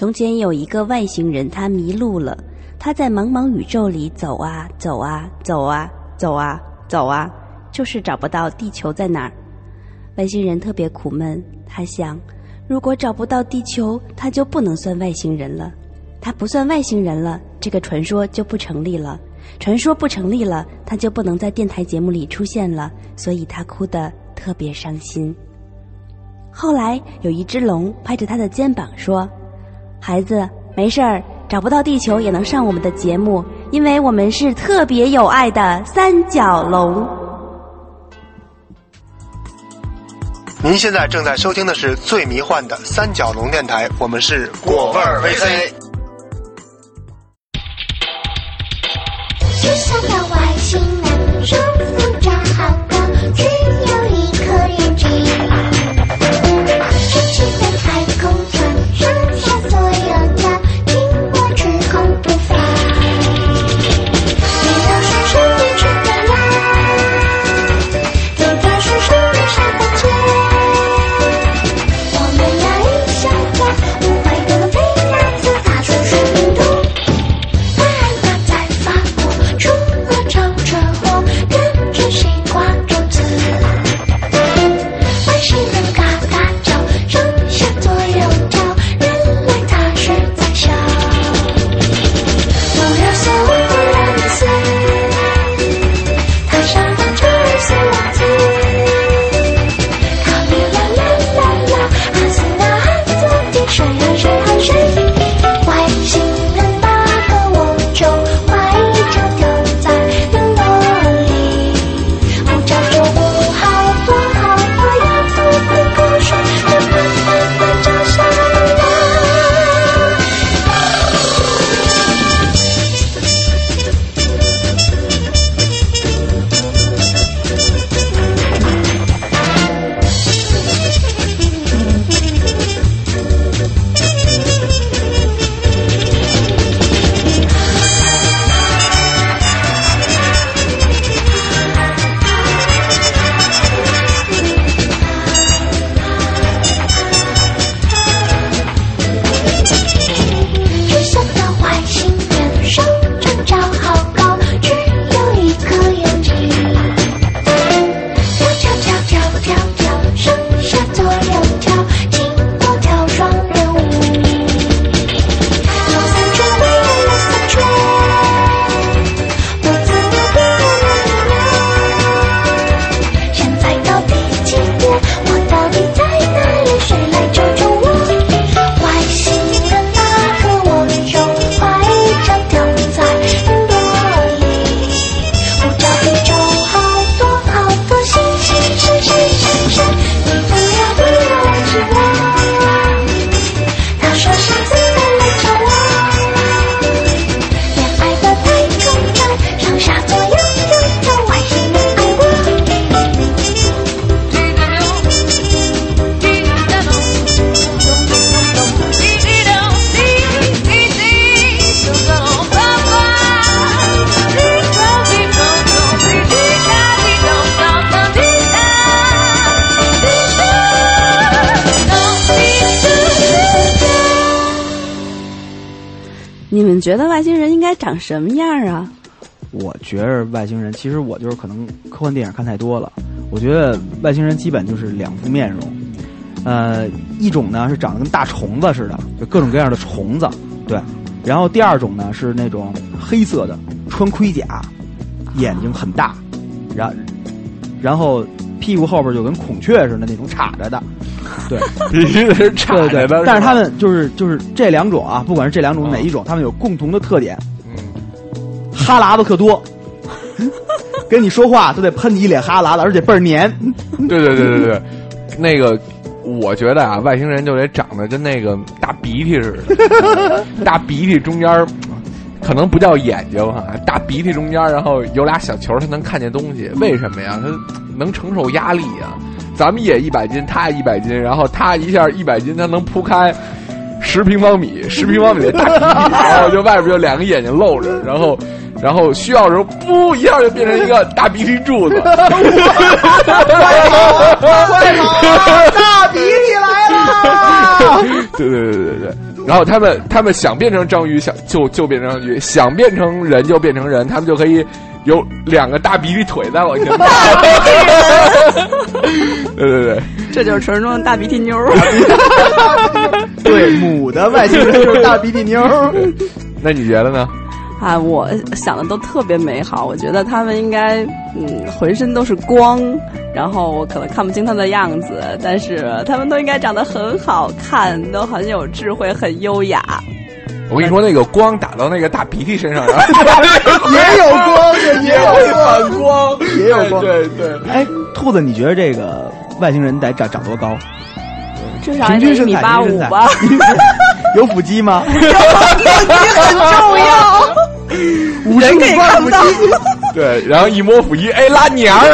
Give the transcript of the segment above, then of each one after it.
从前有一个外星人，他迷路了。他在茫茫宇宙里走啊走啊走啊走啊走啊，就是找不到地球在哪儿。外星人特别苦闷，他想，如果找不到地球，他就不能算外星人了。他不算外星人了，这个传说就不成立了。传说不成立了，他就不能在电台节目里出现了，所以他哭得特别伤心。后来有一只龙拍着他的肩膀说：“孩子，没事儿。”找不到地球也能上我们的节目，因为我们是特别有爱的三角龙。您现在正在收听的是最迷幻的三角龙电台，我们是果味儿 VC。外星觉得什么样啊？我觉着外星人，其实我就是可能科幻电影看太多了。我觉得外星人基本就是两副面容，呃，一种呢是长得跟大虫子似的，就各种各样的虫子，对。然后第二种呢是那种黑色的，穿盔甲，眼睛很大，然然后屁股后边就跟孔雀似的那种插着的。对，必须是差的。但是他们就是就是这两种啊，不管是这两种哪一种，他们有共同的特点，哈喇子可多，跟你说话都得喷你一脸哈喇子，而且倍儿黏。对对对对对，那个我觉得啊，外星人就得长得跟那个大鼻涕似的，大鼻涕中间可能不叫眼睛哈，大鼻涕中间然后有俩小球，他能看见东西。为什么呀？他能承受压力呀。咱们也一百斤，他一百斤，然后他一下一百斤，他能铺开十平方米，十平方米的大鼻涕，然后就外边就两个眼睛露着，然后，然后需要的时候，噗，一下就变成一个大鼻涕柱子。快跑！快跑！大鼻涕来了！对对对对对。然后他们他们想变成章鱼，想就就变成章鱼；想变成人就变成人，他们就可以有两个大鼻涕腿在往前跑。对对对，这就是传说中的大鼻涕妞儿。对，母的外星人就是大鼻涕妞儿。那你觉得呢？啊，我想的都特别美好。我觉得他们应该，嗯，浑身都是光，然后我可能看不清他的样子，但是他们都应该长得很好看，都很有智慧，很优雅。我跟你说，那个光打到那个大鼻涕身上，也有光，也有反光，也有光。对对。哎，兔子，你觉得这个外星人得长长多高？至少得一米八五吧。有腹肌吗？有腹肌很重要。人可以看不到。对，然后一摸腹肌，哎，拉娘儿。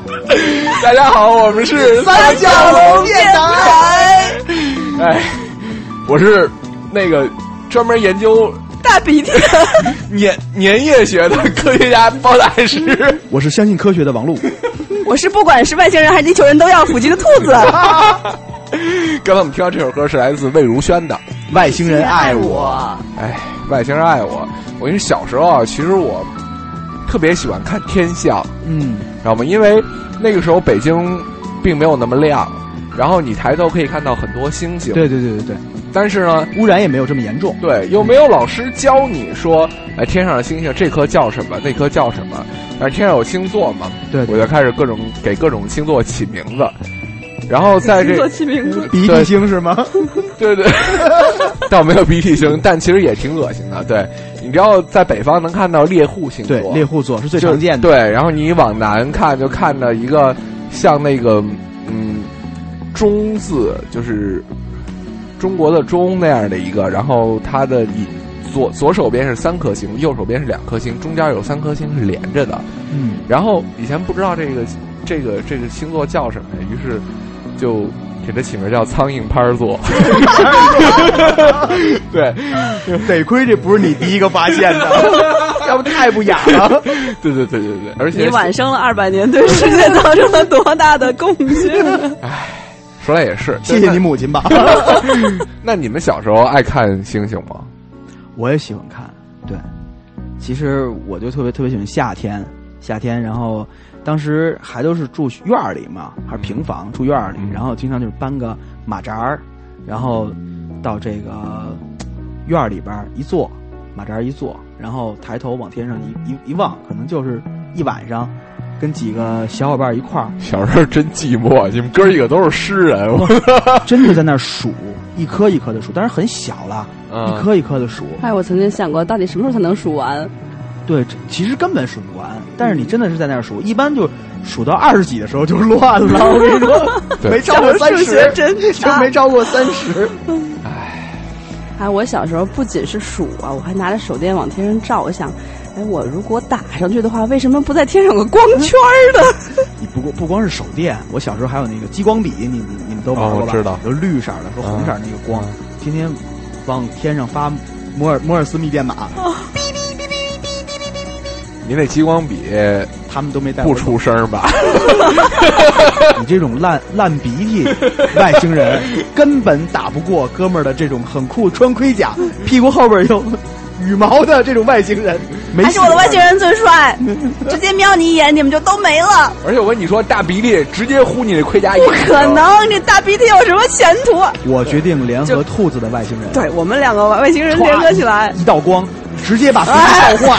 大家好，我们是三角龙电台。哎，我是那个专门研究大鼻涕粘粘液学的科学家包大师。我是相信科学的王璐。我是不管是外星人还是地球人都要腹肌的兔子。刚才我们听到这首歌是来自魏如萱的《外星人爱我》。哎，外星人爱我。我因为小时候啊，其实我特别喜欢看天象，嗯，知道吗？因为那个时候北京并没有那么亮，然后你抬头可以看到很多星星。对对对对对。但是呢，污染也没有这么严重。对，又没有老师教你说，哎，天上的星星这颗叫什么，那颗叫什么？但是天上有星座嘛？对，我就开始各种给各种星座起名字。然后在这起名字，鼻涕星是吗？对 对，倒没有鼻涕星，但其实也挺恶心的。对，你知道在北方能看到猎户星座，对，猎户座是最常见的。对，然后你往南看，就看到一个像那个嗯中字，就是中国的中那样的一个，然后它的左左手边是三颗星，右手边是两颗星，中间有三颗星是连着的。嗯，然后以前不知道这个这个这个星座叫什么，于是。就给它起名叫苍蝇拍儿座，对，得亏这不是你第一个发现的，要不太不雅了。对对对对对，而且你晚生了二百年，对世界造成了多大的贡献？唉，说来也是，谢谢你母亲吧。那你们小时候爱看星星吗？我也喜欢看，对，其实我就特别特别喜欢夏天，夏天，然后。当时还都是住院里嘛，还是平房住院里，然后经常就是搬个马扎儿，然后到这个院里边一坐，马扎儿一坐，然后抬头往天上一一一望，可能就是一晚上，跟几个小伙伴一块儿。小时候真寂寞，你们哥几个都是诗人，真的在那数一颗一颗的数，但是很小了，一颗一颗的数。哎，我曾经想过，到底什么时候才能数完？对，其实根本数不完，但是你真的是在那儿数，一般就数到二十几的时候就乱了。我跟你说，没超过三十，真就没超过三十。唉，哎，我小时候不仅是数啊，我还拿着手电往天上照。我想，哎，我如果打上去的话，为什么不在天上有个光圈呢？你不过不光是手电，我小时候还有那个激光笔，你你你们都玩过吧？知道，有绿色的和红色那个光，天天往天上发摩尔摩尔斯密电码。你那激光笔，他们都没带，不出声吧？你这种烂烂鼻涕外星人，根本打不过哥们儿的这种很酷穿盔甲、屁股后边有羽毛的这种外星人。还是我的外星人最帅，直接瞄你一眼，你们就都没了。而且我跟你说，大鼻涕直接呼你的盔甲不可能，这大鼻涕有什么前途？我决定联合兔子的外星人，对我们两个外星人联合起来，一道光。直接把鼻涕照 化，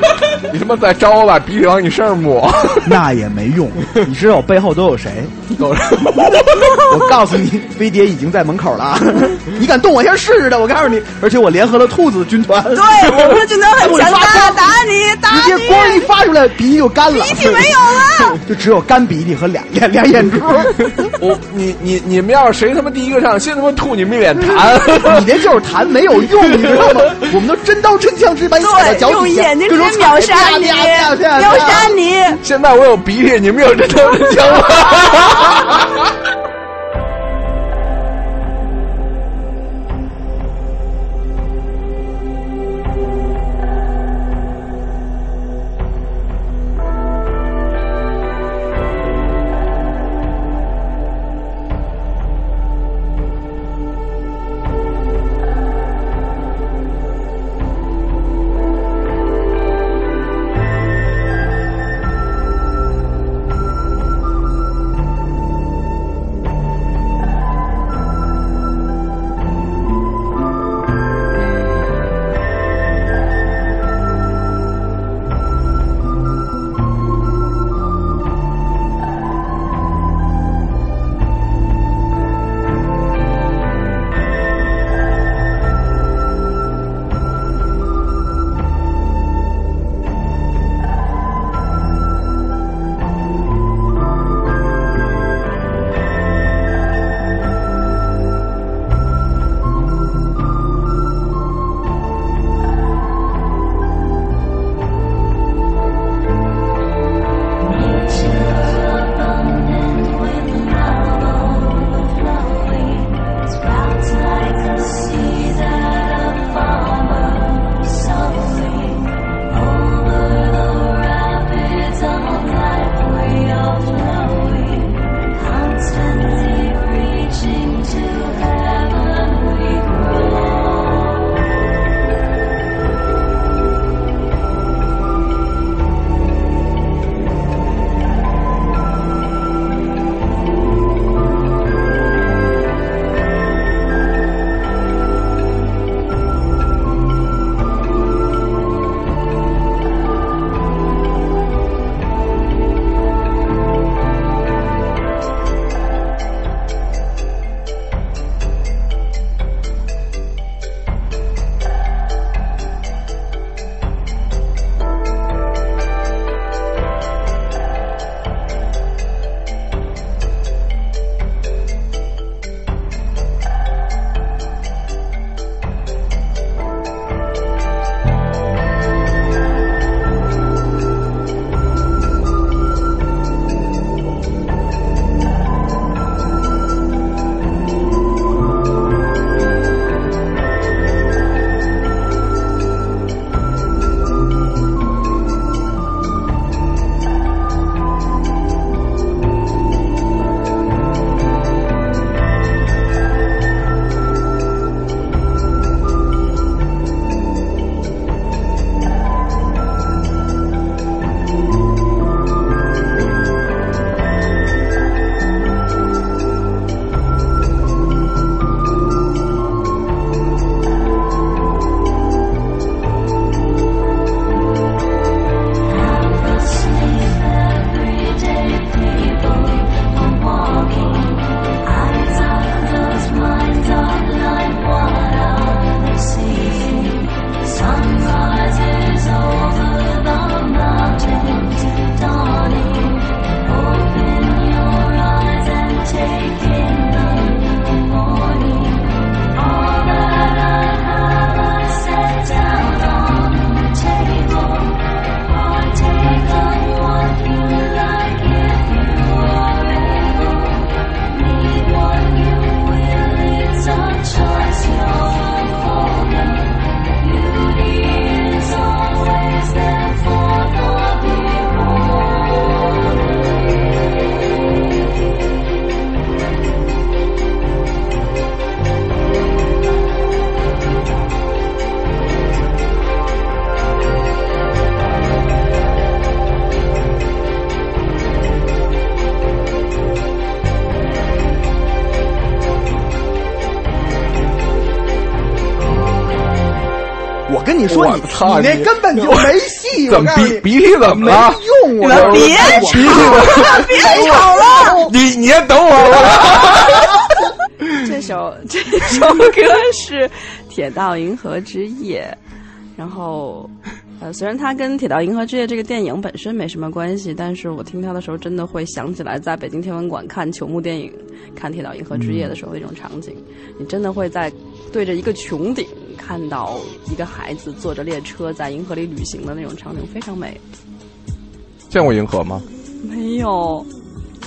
你他妈再招我把鼻涕往你身上抹，那也没用。你知道我背后都有谁？都 我告诉你，飞碟已经在门口了。你敢动我一下试试的？我告诉你，而且我联合了兔子军团。对，我们的军团很强大，打你，打你！直接光一发出来，鼻涕就干了，鼻涕没有了，就只有干鼻涕和俩俩俩眼珠。我，你你你们要是谁他妈第一个上，先他妈吐你们一脸痰。你这就是痰，没有用，你知道吗？我们都真刀真枪，直接把你踩到脚底下，用眼睛直接秒杀你，秒杀你！现在我有鼻涕，你们有真刀真枪吗？操你你那根本就没戏。怎么我告诉你鼻鼻涕怎么没？用，我你们别别吵了。你你先等会儿吧。这首这首歌是《铁道银河之夜》，然后，呃，虽然它跟《铁道银河之夜》这个电影本身没什么关系，但是我听它的时候，真的会想起来在北京天文馆看球幕电影、看《铁道银河之夜》的时候那种场景。你真的会在对着一个穹顶看到一个孩子坐着列车在银河里旅行的那种场景，非常美。见过银河吗？没有，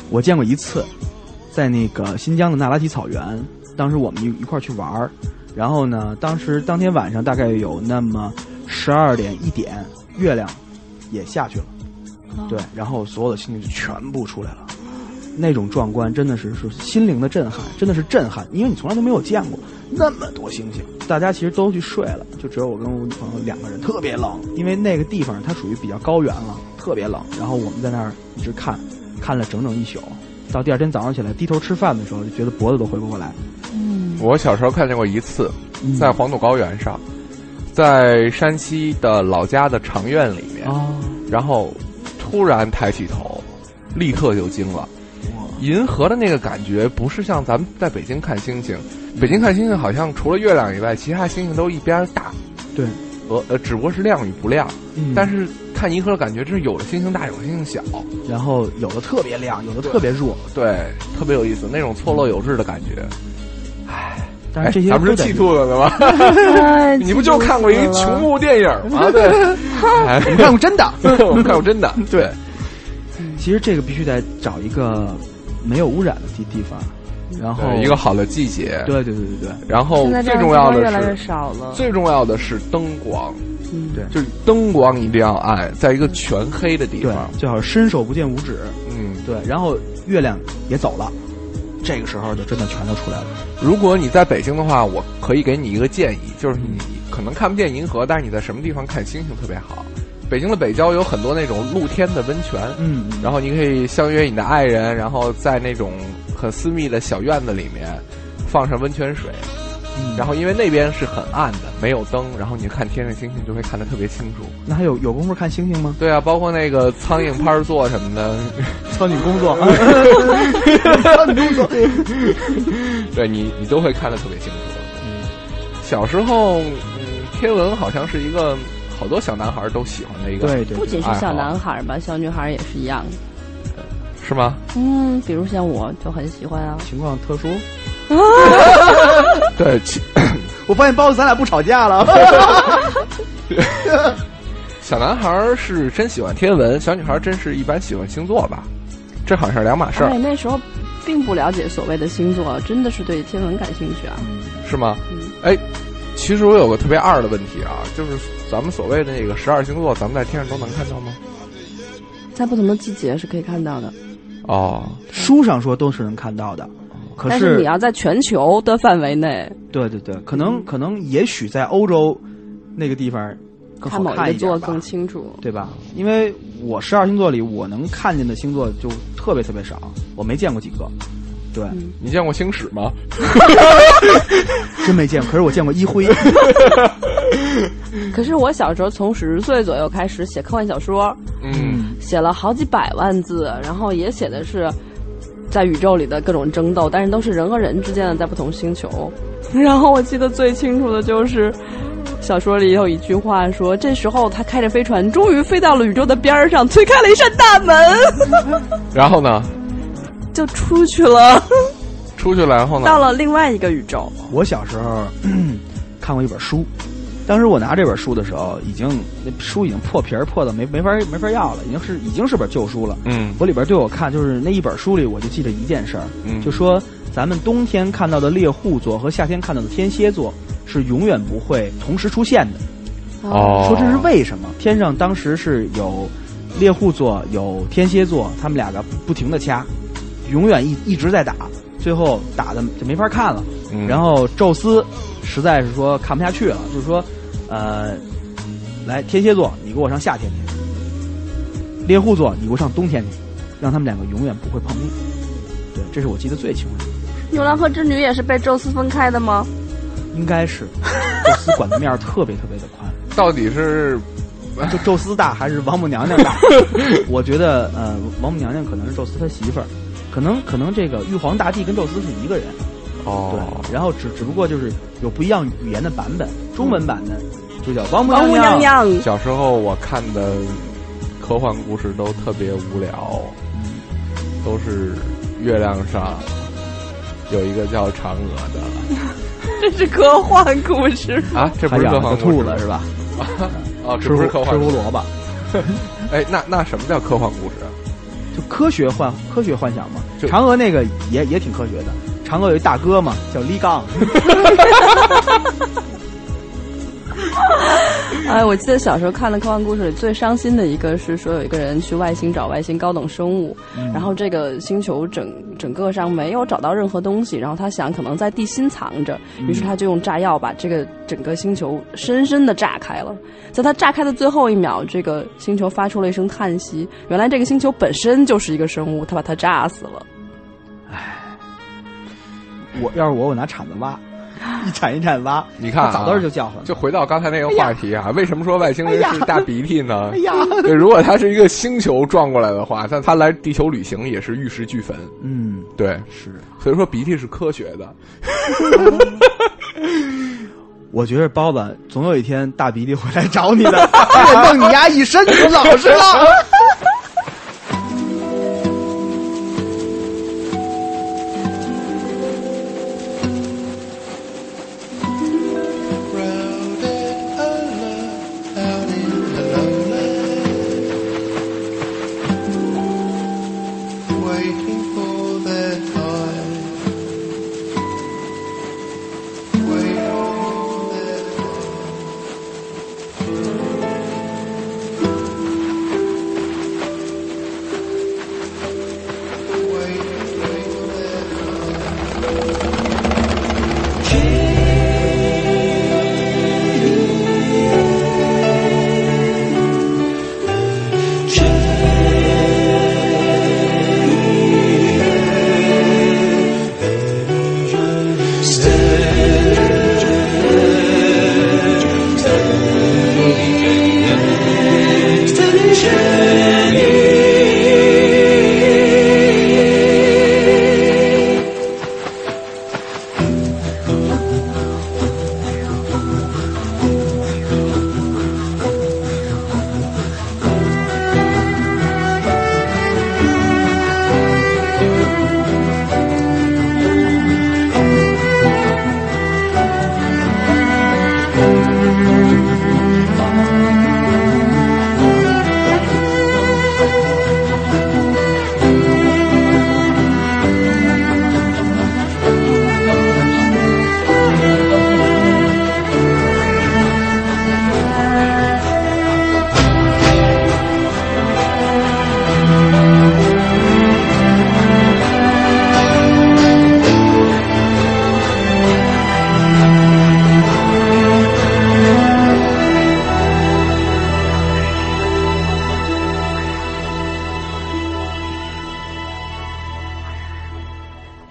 我见过一次，在那个新疆的那拉提草原，当时我们一一块儿去玩儿，然后呢，当时当天晚上大概有那么十二点一点，月亮也下去了，对，然后所有的星星就全部出来了，那种壮观真的是是心灵的震撼，真的是震撼，因为你从来都没有见过那么多星星，大家其实都去睡了，就只有我跟我女朋友两个人，特别冷，因为那个地方它属于比较高原了，特别冷，然后我们在那儿一直看，看了整整一宿。到第二天早上起来低头吃饭的时候，就觉得脖子都回不过来。嗯我小时候看见过一次，嗯在黄土高原上，在山西的老家的长院里面，哦，然后突然抬起头，立刻就惊了。银河的那个感觉不是像咱们在北京看星星，北京看星星好像除了月亮以外，其他星星都一边大，对，呃呃，只不过是亮与不亮。嗯但是看银河的感觉，就是有的星星大，有的星星小，然后有的特别亮，有的特别弱，对，特别有意思，那种错落有致的感觉。但是这些哎咱们是气兔子的吗？哎 你不就看过一个琼木电影吗？对，哎我们看过真的。我们看过真的，对，其实这个必须得找一个没有污染的地地方，然后一个好的季节，对对对对。对，然后现在最重要地方越来越的是，少了。最重要的是灯光，嗯。对。就是灯光一定要暗，在一个全黑的地方，，最好伸手不见五指，嗯，对，然后月亮也走了，这个时候就真的全都出来了。如果你在北京的话，我可以给你一个建议，就是你可能看不见银河，但是你在什么地方看星星特别好。北京的北郊有很多那种露天的温泉，嗯，然后你可以相约你的爱人，然后在那种很私密的小院子里面放上温泉水，嗯然后因为那边是很暗的，没有灯，然后你看天上星星就会看得特别清楚。那还有有功夫看星星吗？对啊，包括那个苍蝇拍座什么的，苍蝇工作，对你你都会看得特别清楚。嗯，小时候，嗯，天文好像是一个好多小男孩都喜欢的一个，对对不仅是小男孩儿吧，小女孩儿也是一样。是吗？嗯，比如像我就很喜欢啊。情况特殊。对，我发现包子咱俩不吵架了。小男孩儿是真喜欢天文，小女孩儿真是一般喜欢星座吧？这好像是两码事儿，哎，那时候并不了解所谓的星座，真的是对天文感兴趣啊。是吗？嗯哎，其实我有个特别二的问题啊，就是咱们所谓的那个十二星座，咱们在天上都能看到吗？在不同的季节是可以看到的，哦，书上说都是能看到的，可但是你要在全球的范围内对对对，可能可能也许在欧洲那个地方更好看某一个看一点吧座更清楚。对吧？因为我十二星座里，我能看见的星座就特别特别少，我没见过几个。对，你见过星矢吗？真没见过。可是我见过一辉。可是我小时候从十岁左右开始写科幻小说，嗯，写了好几百万字，然后也写的是在宇宙里的各种争斗，但是都是人和人之间的，在不同星球。然后我记得最清楚的就是小说里有一句话说，这时候他开着飞船，终于飞到了宇宙的边儿上，推开了一扇大门，然后呢，就出去了，出去了，然后呢？到了另外一个宇宙。我小时候 看过一本书，当时我拿这本书的时候，已经那书已经破皮儿破的没没法没法要了，已经是已经是本旧书了。嗯我里边对我看就是那一本书里，我就记着一件事儿，嗯，就说咱们冬天看到的猎户座和夏天看到的天蝎座是永远不会同时出现的。哦，说这是为什么？天上当时是有猎户座，有天蝎座，他们两个不停的掐，永远一一直在打，最后打的就没法看了。嗯然后宙斯实在是说看不下去了，就是说，呃，来天蝎座，你给我上夏天去；猎户座，你给我上冬天去，让他们两个永远不会碰面。对，这是我记得最清楚的，牛郎和织女也是被宙斯分开的吗？应该是。宙斯管的面儿特别特别的宽。到底是就宙斯大还是王母娘娘大？我觉得呃，王母娘娘可能是宙斯他媳妇儿，可能可能这个玉皇大帝跟宙斯是一个人。哦，对，然后只只不过就是有不一样语言的版本，中文版的就叫王母王母娘娘。娘，小时候我看的科幻故事都特别无聊，都是月亮上有一个叫嫦娥的 这是科幻故事。啊，这不是科幻故事兔子是吧？哦，这不是科幻吃胡萝卜，哎，那那什么叫科幻故事？就科学幻科学幻想嘛。嫦娥那个也也挺科学的，嫦娥有一大哥嘛，叫李刚。哎，我记得小时候看的科幻故事里最伤心的一个是说有一个人去外星找外星高等生物，然后这个星球整整个上没有找到任何东西，然后他想可能在地心藏着，于是他就用炸药把这个整个星球深深的炸开了。在他炸开的最后一秒，这个星球发出了一声叹息，原来这个星球本身就是一个生物，他把它炸死了。哎我要是我，我拿铲子挖，一铲一铲挖。你看早都就叫唤。就回到刚才那个话题啊，为什么说外星人是大鼻涕呢？哎呀，对，如果他是一个星球撞过来的话，那他来地球旅行也是玉石俱焚。嗯，对，是。所以说鼻涕是科学的。我觉得包子总有一天大鼻涕会来找你的，得弄你丫一身你就老实了。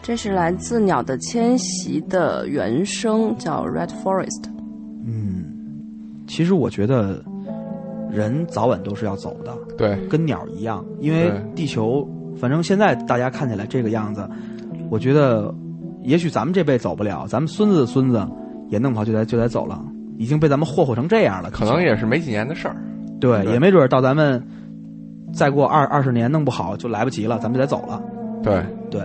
这是来自《鸟的迁徙》的原声，叫《Red Forest》。嗯，其实我觉得人早晚都是要走的，对，跟鸟一样，因为地球，反正现在大家看起来这个样子，我觉得也许咱们这辈走不了，咱们孙子的孙子也弄不好就得就得走了，已经被咱们霍霍成这样了，可能也是没几年的事儿。对，对。也没准儿到咱们再过二二十年弄不好就来不及了，咱们就得走了，对，对，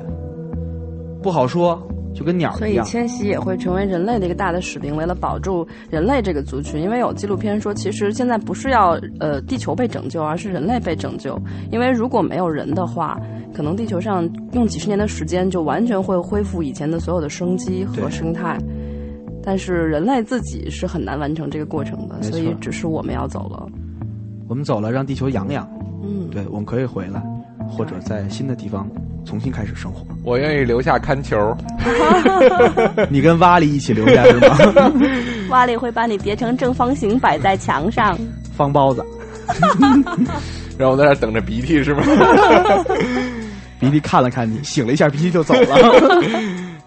不好说，就跟鸟所以一样，迁徙也会成为人类的一个大的使命，为了保住人类这个族群。因为有纪录片说，其实现在不是要呃地球被拯救，而是人类被拯救。因为如果没有人的话，可能地球上用几十年的时间就完全会恢复以前的所有的生机和生态。但是人类自己是很难完成这个过程的，所以只是我们要走了。我们走了，让地球养养，嗯，对，我们可以回来，或者在新的地方重新开始生活。我愿意留下看球。你跟瓦里一起留下是吗？瓦里会把你叠成正方形摆在墙上。方包子，让我在那等着鼻涕是吗？鼻涕看了看你，醒了一下，鼻涕就走了。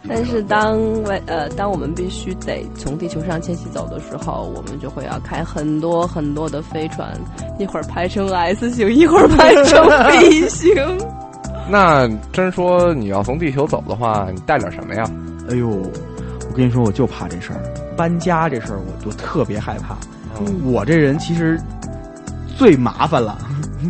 但是当为呃，当我们必须得从地球上迁徙走的时候，我们就会要开很多很多的飞船，一会儿排成 S 型，一会儿排成 B 型。那真说你要从地球走的话，你带点什么呀？哎呦，我跟你说，我就怕这事儿，搬家这事儿，我我特别害怕。我这人其实最麻烦了，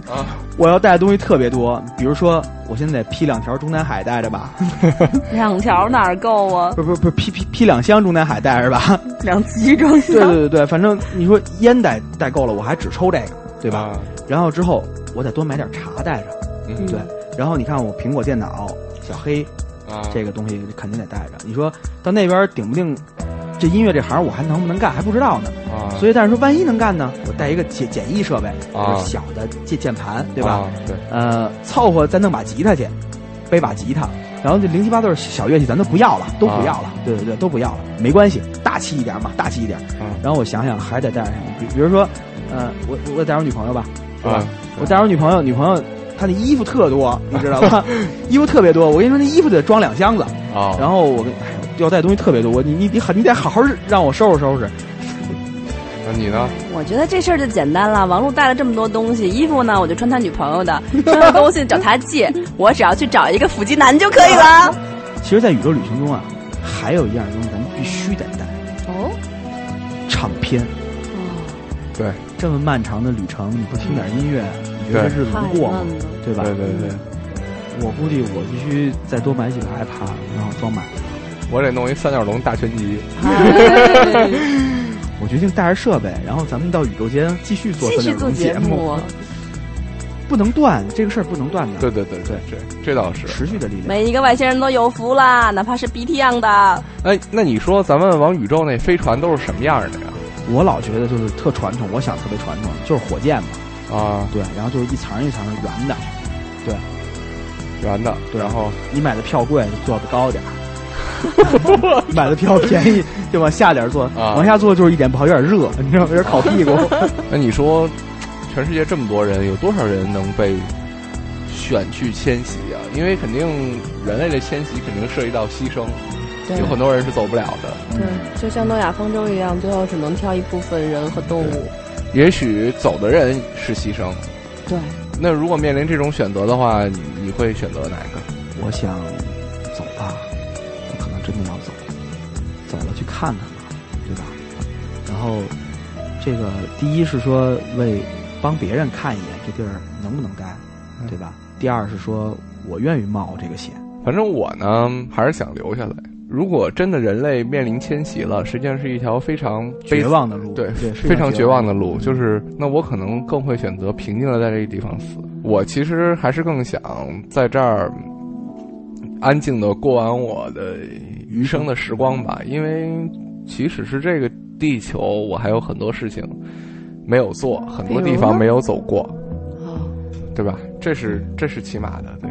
啊，我要带的东西特别多，比如说，我现在批两条中南海带着吧，两条哪儿够啊？不不不批批批两箱中南海带着吧？两集装对对对对，反正你说烟带带够了，我还只抽这个，对吧？啊？然后之后我得多买点茶带着，嗯对。然后你看我苹果电脑、小黑啊，这个东西肯定得带着。你说到那边顶不定这音乐这行我还能不能干还不知道呢。啊，所以但是说万一能干呢，我带一个简简易设备，啊就是小的键键盘，对吧？啊对，呃，凑合再弄把吉他去，背把吉他，然后这零七八糟的小乐器咱都不要了，都不要了，对对对，都不要了，没关系，大气一点嘛，大气一点。嗯然后我想想还得带上什么，比比如说，呃，我我带我女朋友吧，对吧？啊我带我女朋友，女朋友她那衣服特多，你知道吧？衣服特别多，我跟你说那衣服得装两箱子，啊，然后我跟哎要带东西特别多，我你你你你得好好让我收拾收拾。那你呢？我觉得这事儿就简单了。王璐带了这么多东西，衣服呢我就穿他女朋友的，穿的东西找他借，我只要去找一个腹肌男就可以了。其实，在宇宙旅行中啊，还有一样东西咱们必须得带，哦，唱片。哦对这么漫长的旅程，你不听点音乐，你觉得对日子能过吗太闷了？对吧？对对对，我估计我必须再多买几个 iPad，然后装满。我得弄一三角龙大全集。哎我决定带着设备，然后咱们到宇宙间继续做继续三角龙做节目目，，不能断，这个事儿不能断的。对对对对，这这倒是。持续的力量。每一个外星人都有福啦，哪怕是 BT 样的。哎，那你说咱们往宇宙那飞船都是什么样的呀？我老觉得就是特传统，我想特别传统，就是火箭嘛，啊，对，然后就是一层一层圆的，对圆的，对然后你买的票贵就坐的高点儿，买的票便宜就往下点儿坐，啊往下坐就是一点不好，有点热，你知道吗？有点烤屁股。那你说，全世界这么多人，有多少人能被选去迁徙啊？因为肯定人类的迁徙肯定涉及到牺牲，对有很多人是走不了的。对，就像诺亚方舟一样，最后只能挑一部分人和动物。也许走的人是牺牲，对，那如果面临这种选择的话，你你会选择哪个？我想走吧，我可能真的要走，走了去看看吧，对吧？然后这个第一是说为帮别人看一眼这地儿能不能待，对吧？第二是说我愿意冒这个险。反正我呢，还是想留下来。如果真的人类面临迁徙了，实际上是一条非常绝望的路，对对，非常绝望的路。嗯就是那我可能更会选择平静的在这个地方死。我其实还是更想在这儿安静的过完我的余生的时光吧，因为即使是这个地球，我还有很多事情没有做，很多地方没有走过，哦，对吧？这是这是起码的，对。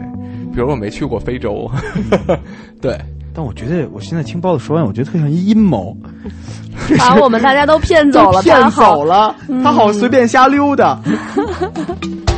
比如我没去过非洲，对，但我觉得我现在听包子说完，我觉得特像一阴谋，把我们大家都骗走了，骗走了，他好随便瞎溜达。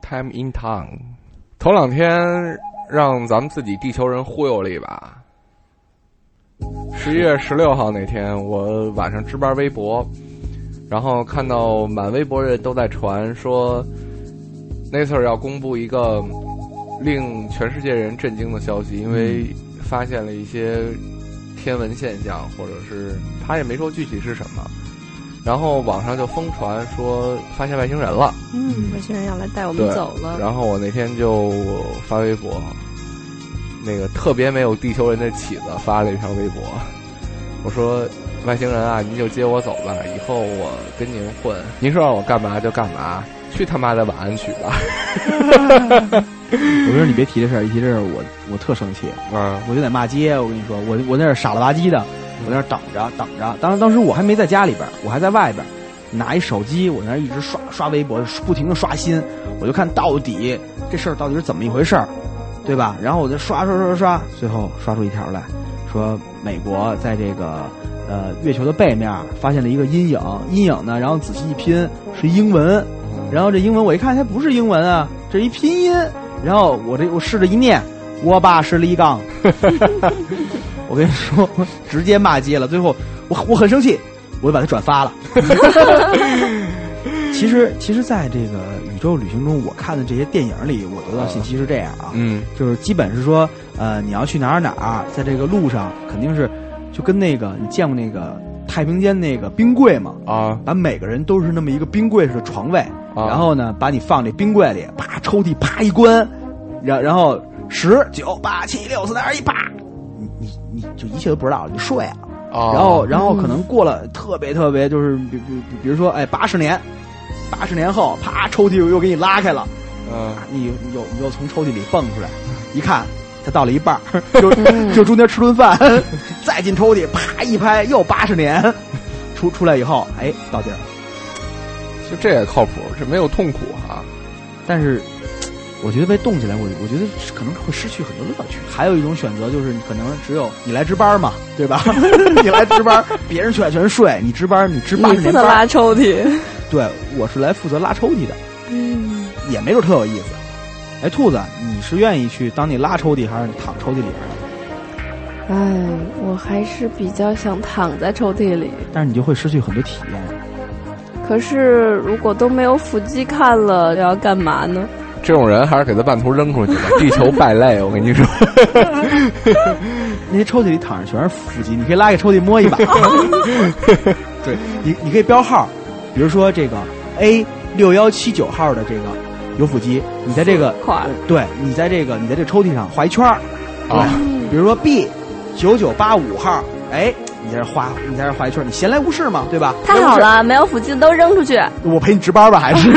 Time in Town。头两天让咱们自己地球人忽悠了一把。十一月十六号那天，我晚上值班微博，然后看到满微博人都在传说，NASA 要公布一个令全世界人震惊的消息，因为发现了一些天文现象，或者是他也没说具体是什么。然后网上就疯传说发现外星人了，嗯，外星人要来带我们走了。然后我那天就发微博，那个特别没有地球人的起子发了一条微博，我说外星人啊，您就接我走吧，以后我跟您混，您说让我干嘛就干嘛，去他妈的晚安曲吧！我说你别提这事儿，一提这事儿我我特生气，啊，我就得骂街。我跟你说，我我那是傻了吧唧的，我在那等着等着。当时当时我还没在家里边，我还在外边，拿一手机，我在那一直刷刷微博，不停的刷新，我就看到底这事儿到底是怎么一回事儿，对吧？然后我就刷刷刷刷刷，最后刷出一条来，说美国在这个呃月球的背面发现了一个阴影，阴影呢，然后仔细一拼是英文，然后这英文我一看它不是英文啊，这是一拼音。然后我这我试着一念，我爸是李刚，我跟你说，直接骂街了。最后我我很生气，我就把它转发了。其 实其实，在这个宇宙旅行中，我看的这些电影里，我得到信息是这样啊，嗯就是基本是说，呃，你要去哪儿哪儿，在这个路上肯定是就跟那个你见过那个太平间那个冰柜嘛？啊把每个人都是那么一个冰柜式的床位，啊然后呢，把你放这冰柜里，啪，抽屉啪一关，然然后十九八七六四三二一，啪，就一切都不知道了，你就睡了。啊，然后然后可能过了特别特别就是比比比比如说哎八十年，八十年后啪抽屉又又给你拉开了，嗯你你又你又从抽屉里蹦出来，一看才到了一半儿，就就中间吃顿饭，再进抽屉啪一拍又八十年，出出来以后哎到地儿了。就这也靠谱，这没有痛苦啊。但是我觉得被冻起来，我我觉得可能会失去很多乐趣。还有一种选择就是，可能只有你来值班嘛，对吧？你来值班，别人全全睡，你值班，你值班你负责拉。抽屉。对，我是来负责拉抽屉的，嗯，也没准特有意思。哎，兔子，你是愿意去当你拉抽屉，还是躺抽屉里边的？哎，我还是比较想躺在抽屉里。但是你就会失去很多体验。可是如果都没有腹肌看了，要干嘛呢？这种人还是给他半途扔出去吧，地球败类，我跟你说。那些抽屉里躺着全是腹肌，你可以拉个抽屉摸一把。对你，你可以标号，比如说这个 A 六幺七九号的这个有腹肌，你在这个对你在这个你在这个抽屉上画一圈儿啊对比如说 B 九九八五号，哎，你在这画你在这画一圈，你闲来无事嘛，对吧？太好了，没有腹肌的都扔出去。我陪你值班吧，还是？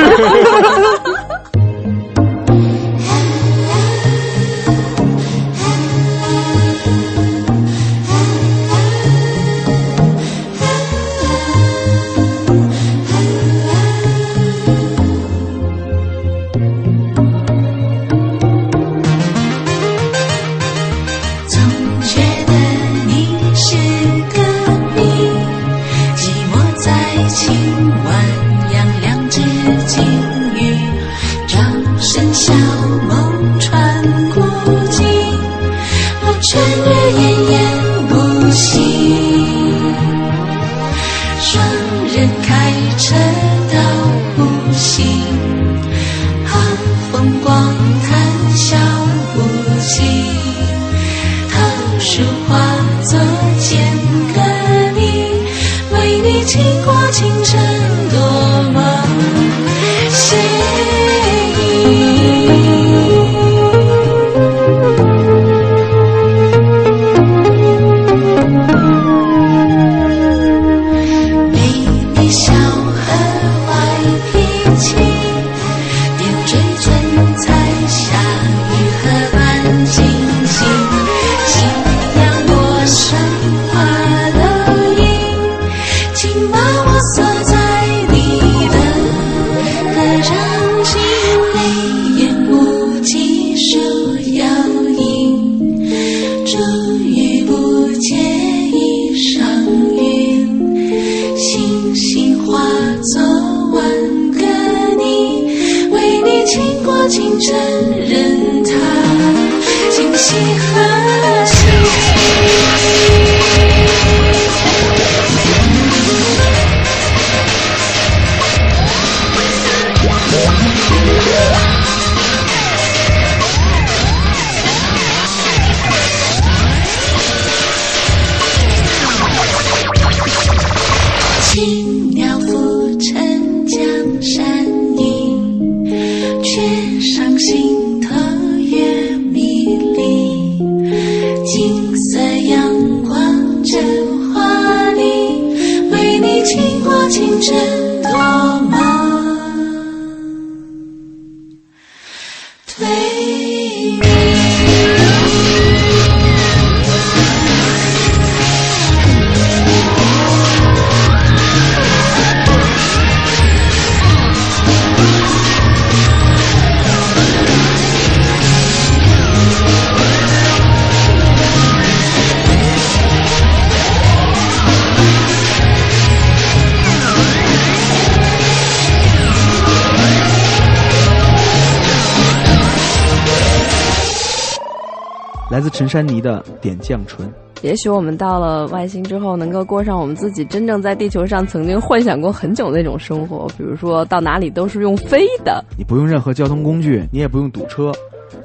珊妮的点绛唇。也许我们到了外星之后，能够过上我们自己真正在地球上曾经幻想过很久的那种生活，比如说到哪里都是用飞的，你不用任何交通工具，你也不用堵车，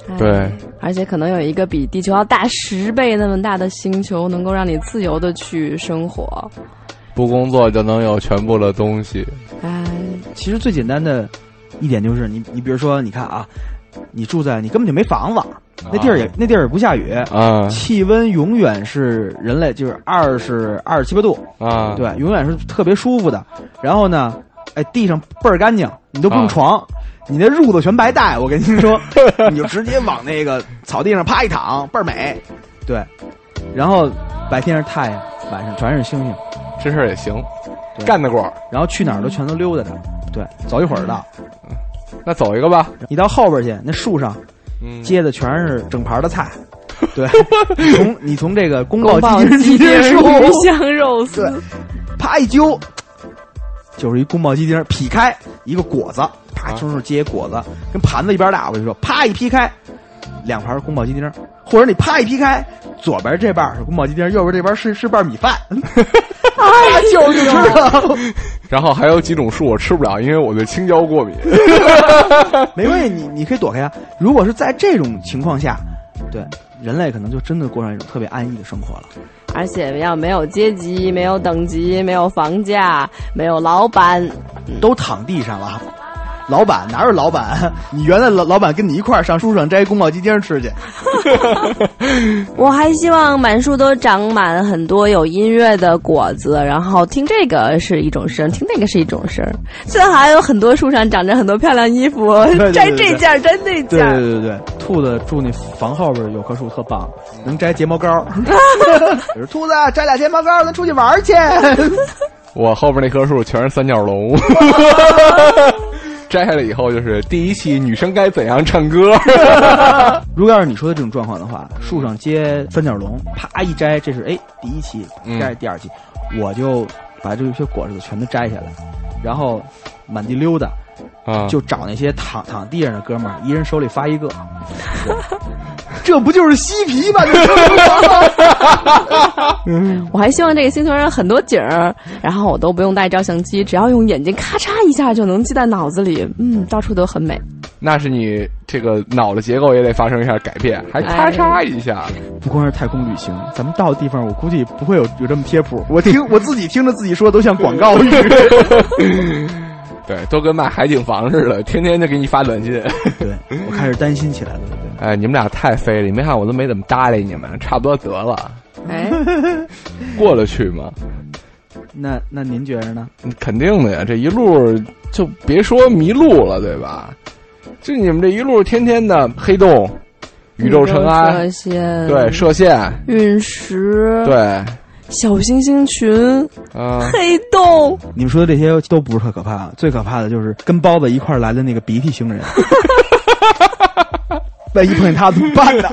哎对，而且可能有一个比地球要大十倍那么大的星球，能够让你自由的去生活。不工作就能有全部的东西。哎，其实最简单的一点就是你，你比如说，你看啊，你住在你根本就没房子，那地儿也、那地儿也不下雨，啊。气温永远是人类就是二十二十七八度，啊，对，永远是特别舒服的。然后呢，哎，地上倍儿干净，你都不用啊。床，你那褥子全白带，我跟您说，你就直接往那个草地上啪一躺，倍儿美。对，然后白天是太阳，晚上全是星星，这事儿也行，干得过。然后去哪儿都全都溜达着。对，走一会儿到，那走一个吧。你到后边去，那树上嗯，结的全是整盘的菜。对，你从你从这个宫保鸡鸡丁、丁树，鱼香肉丝对，啪一揪，就是一宫保鸡丁，劈开一个果子，啪啊就是接果子，跟盘子一边大。我跟你说，啪一劈开，两盘宫保鸡丁，或者你啪一劈开，左边这半是宫保鸡丁，右边这边是是半米饭。哎，就是然后还有几种树我吃不了，因为我对青椒过敏。没关系，你你可以躲开呀。如果是在这种情况下，对人类可能就真的过上一种特别安逸的生活了。而且要没有阶级，没有等级，没有房价，没有老板，都躺地上了。老板哪有老板？你原来老老板跟你一块儿上树上摘宫保鸡丁吃去。我还希望满树都长满很多有音乐的果子，然后听这个是一种声，听那个是一种声。最好还有很多树上长着很多漂亮衣服，对对摘这件儿摘那件儿。对对对，兔子住那房后边有棵树特棒，能摘睫毛膏。就是兔子摘俩睫毛膏，咱出去玩去。我后边那棵树全是三角龙，摘下来以后就是第一期女生该怎样唱歌。如果要是你说的这种状况的话，树上结三角龙，啪一摘，这是哎第一期，嗯这是第二期，我就把这些果子全都摘下来，然后满地溜达，啊，就找那些躺躺地上的哥们儿，一人手里发一个。这不就是嬉皮吗？这 我还希望这个星球上有很多景儿，然后我都不用带照相机，只要用眼睛咔嚓一下就能记在脑子里，嗯，到处都很美。那是你这个脑的结构也得发生一下改变，还咔嚓一下。不光是太空旅行，咱们到的地方，我估计不会有有这么贴谱。我听我自己听着自己说，都像广告语。对，都跟卖海景房似的，天天就给你发短信。对我开始担心起来了。对，哎，你们俩太飞了，你没看我都没怎么搭理你们，差不多得了，哎，过得去吗？那那您觉着呢？肯定的呀，这一路就别说迷路了，对吧？就你们这一路天天的黑洞、宇宙尘埃射，线，对，射线，陨石，，对，小星星群，啊、黑洞，你们说的这些都不是特可怕，最可怕的就是跟包子一块儿来的那个鼻涕星人。万一碰见他怎么办呢？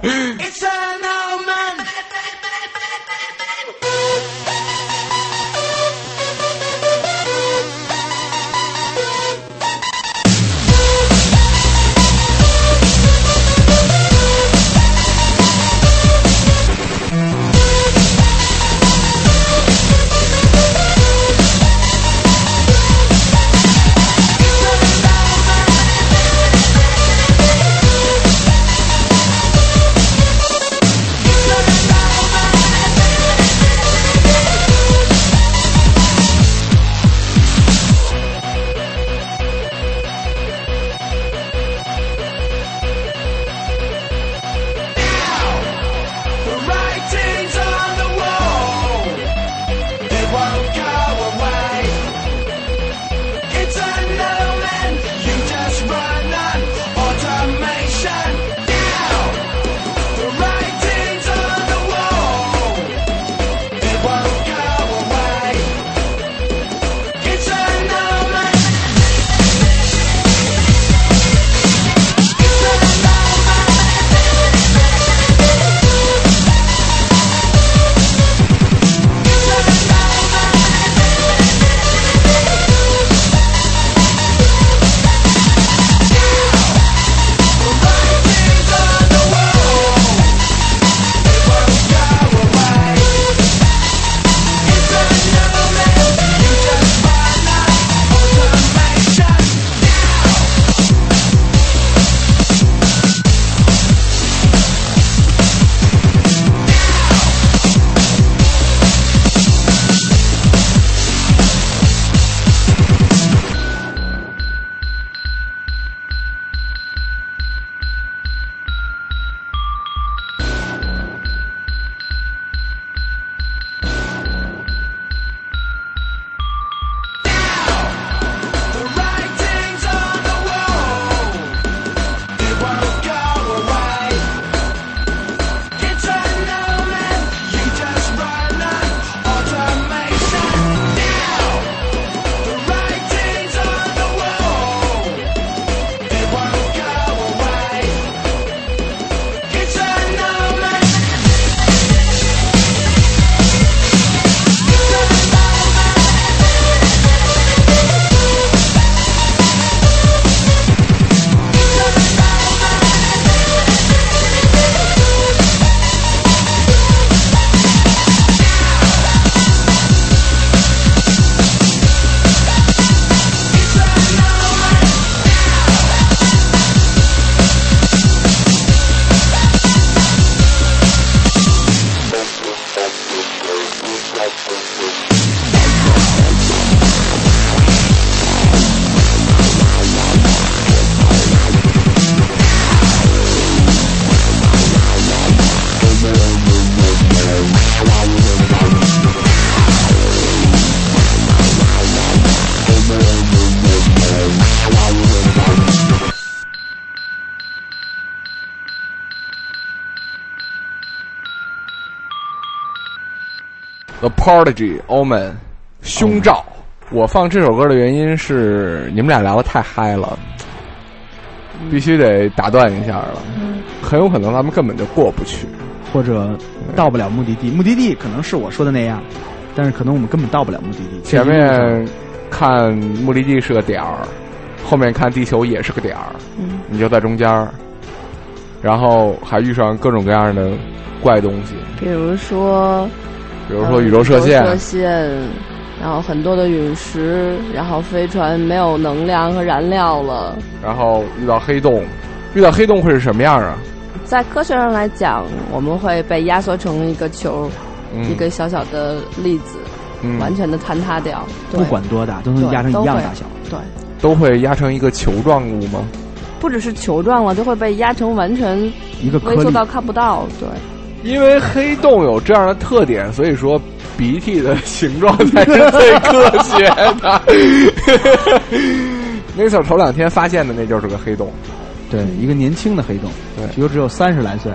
The Prodigy Omen 胸罩。我放这首歌的原因是你们俩聊的太嗨了，必须得打断一下了。很有可能咱们根本就过不去。或者到不了目的地，目的地可能是我说的那样，但是可能我们根本到不了目的地。前面看目的地是个点儿，后面看地球也是个点儿，嗯你就在中间儿，然后还遇上各种各样的怪东西，比如说，比如说宇宙射线，然后很多的陨石，然后飞船没有能量和燃料了。然后遇到黑洞，遇到黑洞会是什么样啊？在科学上来讲，我们会被压缩成一个球，嗯一个小小的粒子，嗯完全的坍塌掉。不管多大，都能压成一样大小。对，都会压成一个球状物吗？不只是球状了，就会被压成完全一个，微缩到看不到。对，因为黑洞有这样的特点，所以说鼻涕的形状才是最科学的。那时候头两天发现的那就是个黑洞。对，一个年轻的黑洞，对据说只有三十来岁。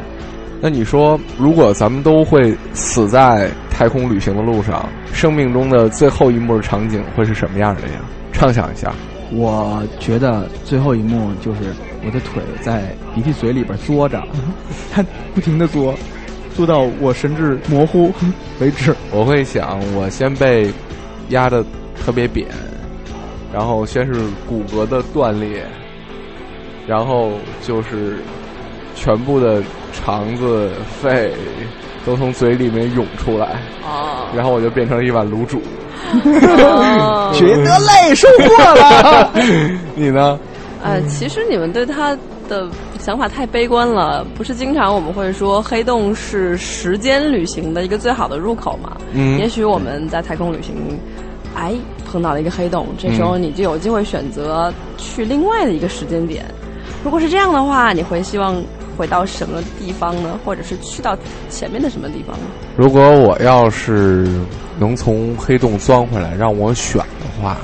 那你说，如果咱们都会死在太空旅行的路上，生命中的最后一幕的场景会是什么样的呀？畅想一下。我觉得最后一幕就是我的腿在鼻涕嘴里边嘬着，它不停的嘬，嘬到我神志模糊为止。我会想，我先被压得特别扁，然后先是骨骼的断裂，然后就是全部的肠子、肺都从嘴里面涌出来，哦，然后我就变成了一碗卤煮。哦 觉得累，收获了。你呢？呃，其实你们对他的想法太悲观了。不是经常我们会说黑洞是时间旅行的一个最好的入口吗？嗯也许我们在太空旅行，哎，碰到了一个黑洞，这时候你就有机会选择去另外的一个时间点。如果是这样的话，你会希望回到什么地方呢？或者是去到前面的什么地方呢？如果我要是能从黑洞钻回来，让我选的话，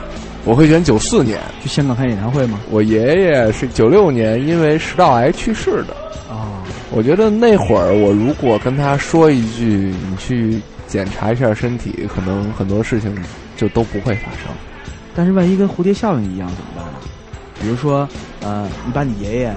我会选九四年。去香港开演唱会吗？我爷爷是九六年因为食道癌去世的。啊、我觉得那会儿我如果跟他说一句“你去检查一下身体”，可能很多事情就都不会发生。但是万一跟蝴蝶效应一样怎么办呢？比如说，呃，你把你爷爷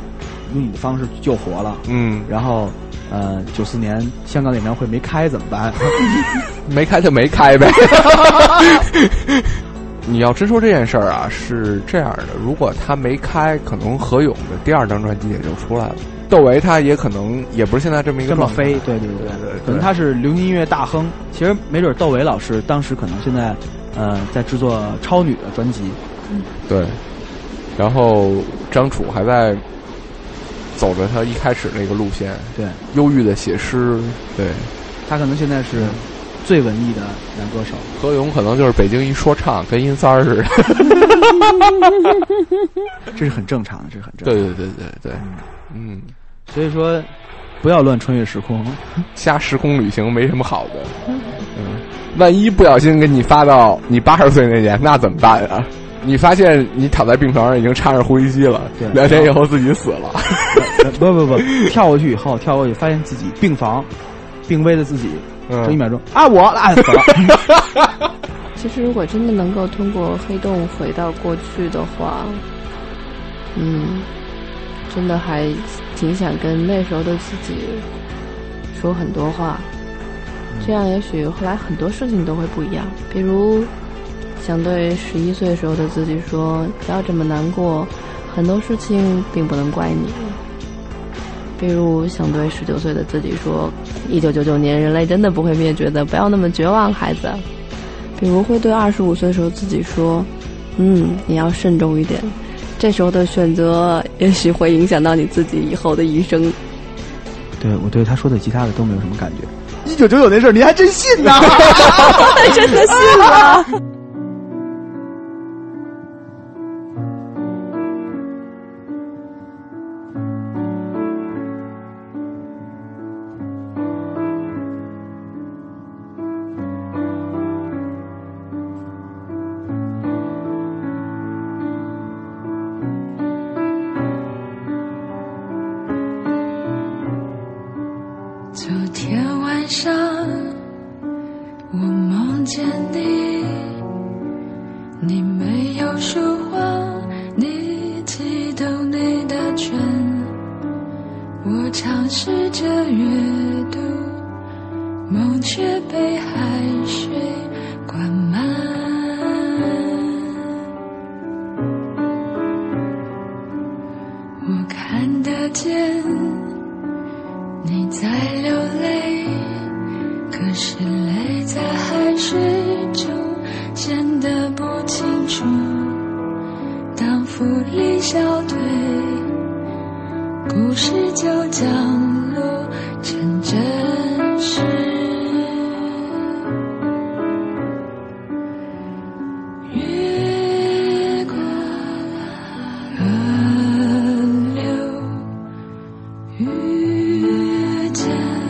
用你的方式救活了，嗯，然后，呃，九四年香港演唱会没开怎么办？没开就没开呗。你要真说这件事儿啊，是这样的：如果他没开，可能何勇的第二张专辑也就出来了。窦唯他也可能也不是现在这么一个这么飞，对对对对对可能他是流行音乐大亨。其实没准窦唯老师当时可能现在，呃，在制作超女的专辑。嗯对，然后张楚还在走着他一开始那个路线，对忧郁的写诗。对，他可能现在是最文艺的男歌手。何勇可能就是北京一说唱，跟阴三儿似的。这是很正常的，这是很正常对的。对对对对，嗯，所以说，不要乱穿越时空。瞎时空旅行没什么好的。嗯，万一不小心给你发到你八十岁那年，那怎么办啊？你发现你躺在病床上已经插上呼吸机了对，两天以后自己死了。呃 不不不，跳过去以后，跳过去发现自己病房，病危的自己，嗯这一秒钟啊，我啊死了。其实，如果真的能够通过黑洞回到过去的话，嗯，真的还挺想跟那时候的自己说很多话。这样也许后来很多事情都会不一样。比如，想对十一岁时候的自己说：“不要这么难过，很多事情并不能怪你。”比如，想对十九岁的自己说：“一九九九年人类真的不会灭绝的，不要那么绝望，孩子。”比如会对二十五岁时候自己说：“嗯，你要慎重一点，这时候的选择也许会影响到你自己以后的一生。对我对他说的其他的都没有什么感觉。一九九九那事儿，你还真信呐？真的信了。遇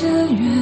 这月。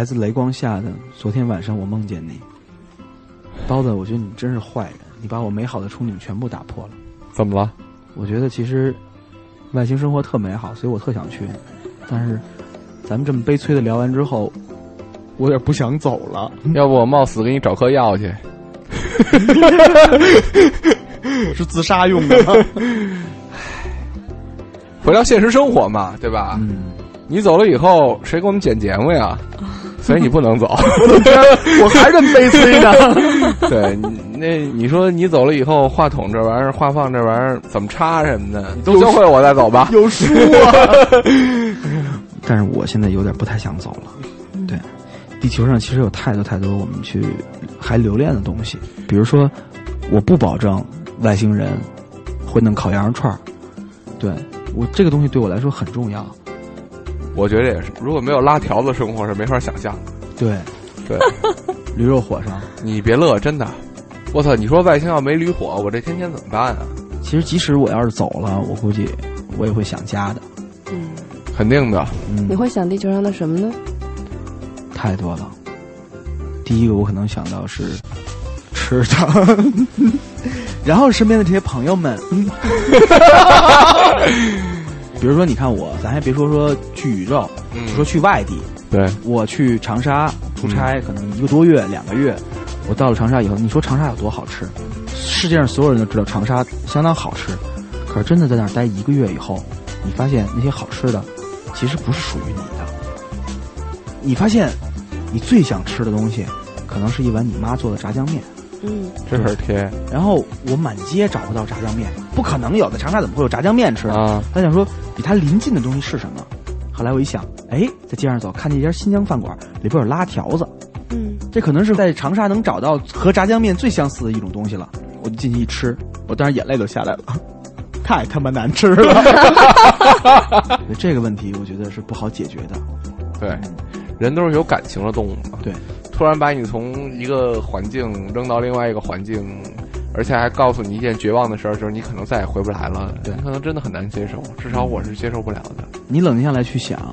来自雷光下的昨天晚上我梦见你，包子，我觉得你真是坏人，你把我美好的憧憬全部打破了。怎么了？我觉得其实外星生活特美好，所以我特想去。但是咱们这么悲催的聊完之后，我有点不想走了。要不我冒死给你找颗药去？是自杀用的吗？回到现实生活嘛，对吧？嗯，你走了以后，谁给我们剪节目呀？所以你不能走。我还是这么悲催呢。对，那你说你走了以后，话筒这玩意儿、话放这玩意儿怎么插什么的，你都教会我再走吧。有书啊！但是我现在有点不太想走了。对，地球上其实有太多太多我们去还留恋的东西，比如说，我不保证外星人会弄烤羊肉串儿。对我这个东西对我来说很重要。我觉得也是，如果没有拉条子生活是没法想象的。对，对，驴肉火烧。你别乐，真的。我操！你说外星要没驴火，我这天天怎么办啊？其实即使我要是走了，我估计我也会想家的。嗯，肯定的。嗯你，会想地球上的什么呢？太多了。第一个我可能想到是吃的，然后身边的这些朋友们，比如说你看我，咱还别说说去宇宙，嗯就说去外地，对，我去长沙出差，可能一个多月、两个月，我到了长沙以后，你说长沙有多好吃？世界上所有人都知道长沙相当好吃，可是真的在那儿待一个月以后，你发现那些好吃的其实不是属于你的。你发现你最想吃的东西，可能是一碗你妈做的炸酱面。嗯，这份贴然后我满街找不到炸酱面，不可能有的，长沙怎么会有炸酱面吃？啊，他想说比它临近的东西是什么？后来我一想，哎，在街上走，看见一家新疆饭馆，里边有拉条子，嗯，这可能是在长沙能找到和炸酱面最相似的一种东西了。我就进去一吃，我当时眼泪都下来了，太他妈难吃了。这个问题我觉得是不好解决的。对，人都是有感情的动物嘛。对，突然把你从一个环境扔到另外一个环境，而且还告诉你一件绝望的事儿，就是你可能再也回不来了。对你可能真的很难接受，至少我是接受不了的。你冷静下来去想，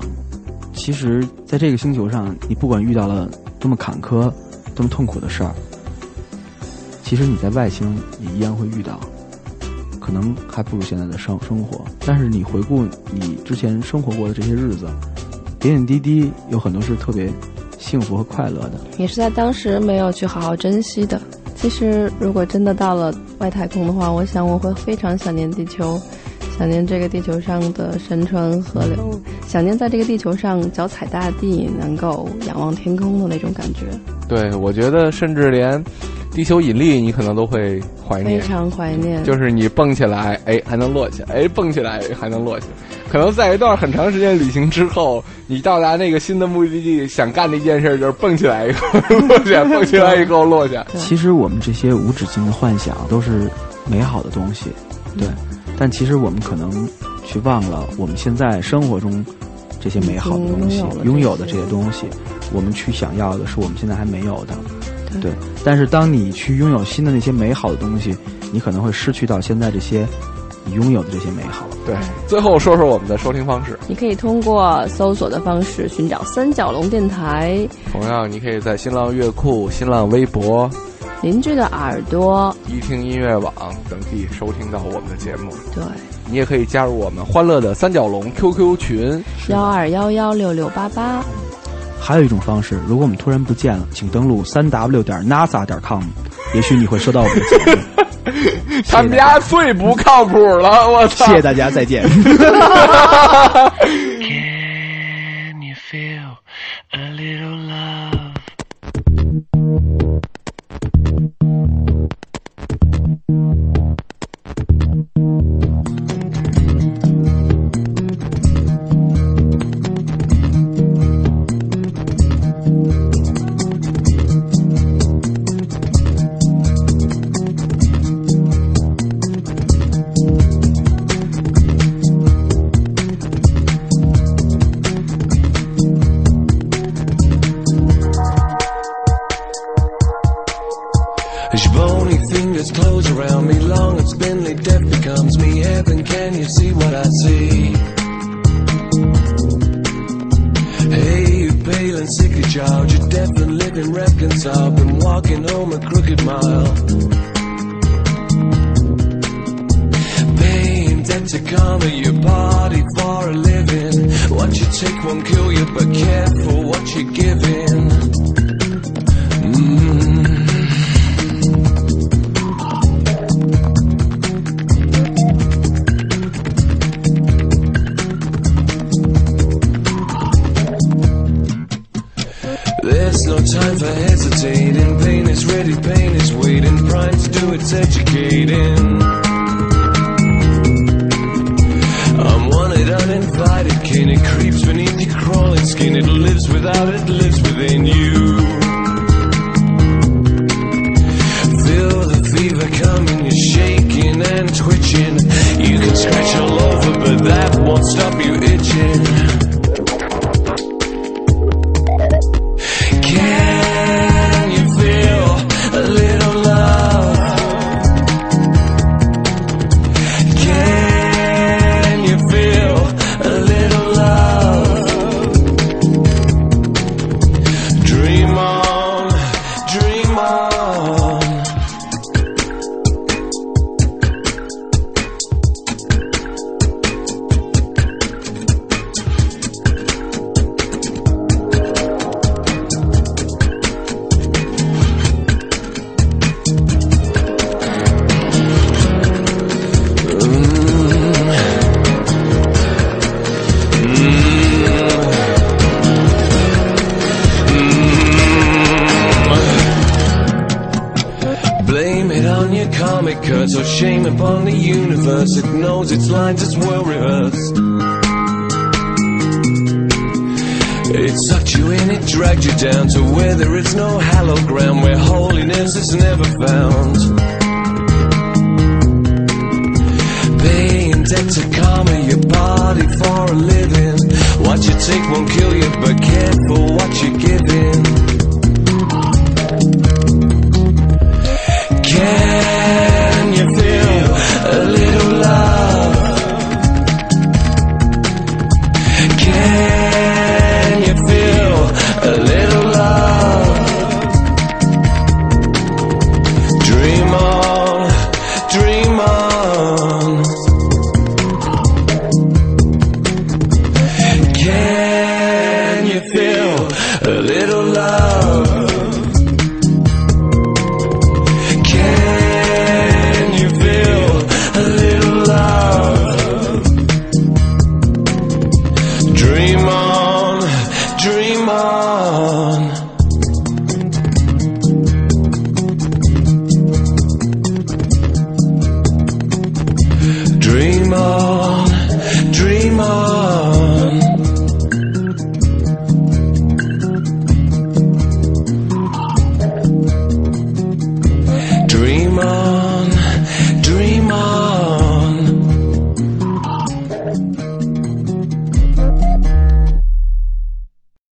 其实在这个星球上，你不管遇到了多么坎坷、多么痛苦的事儿，其实你在外星也一样会遇到，可能还不如现在的生生活。但是你回顾你之前生活过的这些日子，点点滴滴有很多是特别幸福和快乐的。也是在当时没有去好好珍惜的。其实，如果真的到了外太空的话，我想我会非常想念地球，想念这个地球上的山川河流，想念在这个地球上脚踩大地，能够仰望天空的那种感觉，对，我觉得甚至连地球引力你可能都会怀念，非常怀念。就是你蹦起来，哎，还能落下，哎，蹦起来还能落下。可能在一段很长时间旅行之后，你到达那个新的目的地，想干的一件事就是蹦起来以后 落下，蹦起来以后落下。其实我们这些无止境的幻想都是美好的东西，对。但其实我们可能去忘了我们现在生活中这些美好的东西拥有的这些东西，我们去想要的是我们现在还没有的，对对。但是当你去拥有新的那些美好的东西，你可能会失去到现在这些你拥有的这些美好。对，最后说说我们的收听方式。你可以通过搜索的方式寻找三角龙电台，同样，你可以在新浪乐库、新浪微博、邻居的耳朵，一听音乐网等地收听到我们的节目。对，你也可以加入我们欢乐的三角龙 QQ 群。幺二幺幺六六八八。还有一种方式，如果我们突然不见了，请登录三 w 点 nasa 点 com，也许你会收到我们的节目。他们家最不靠谱了，我操！谢谢大家，再见。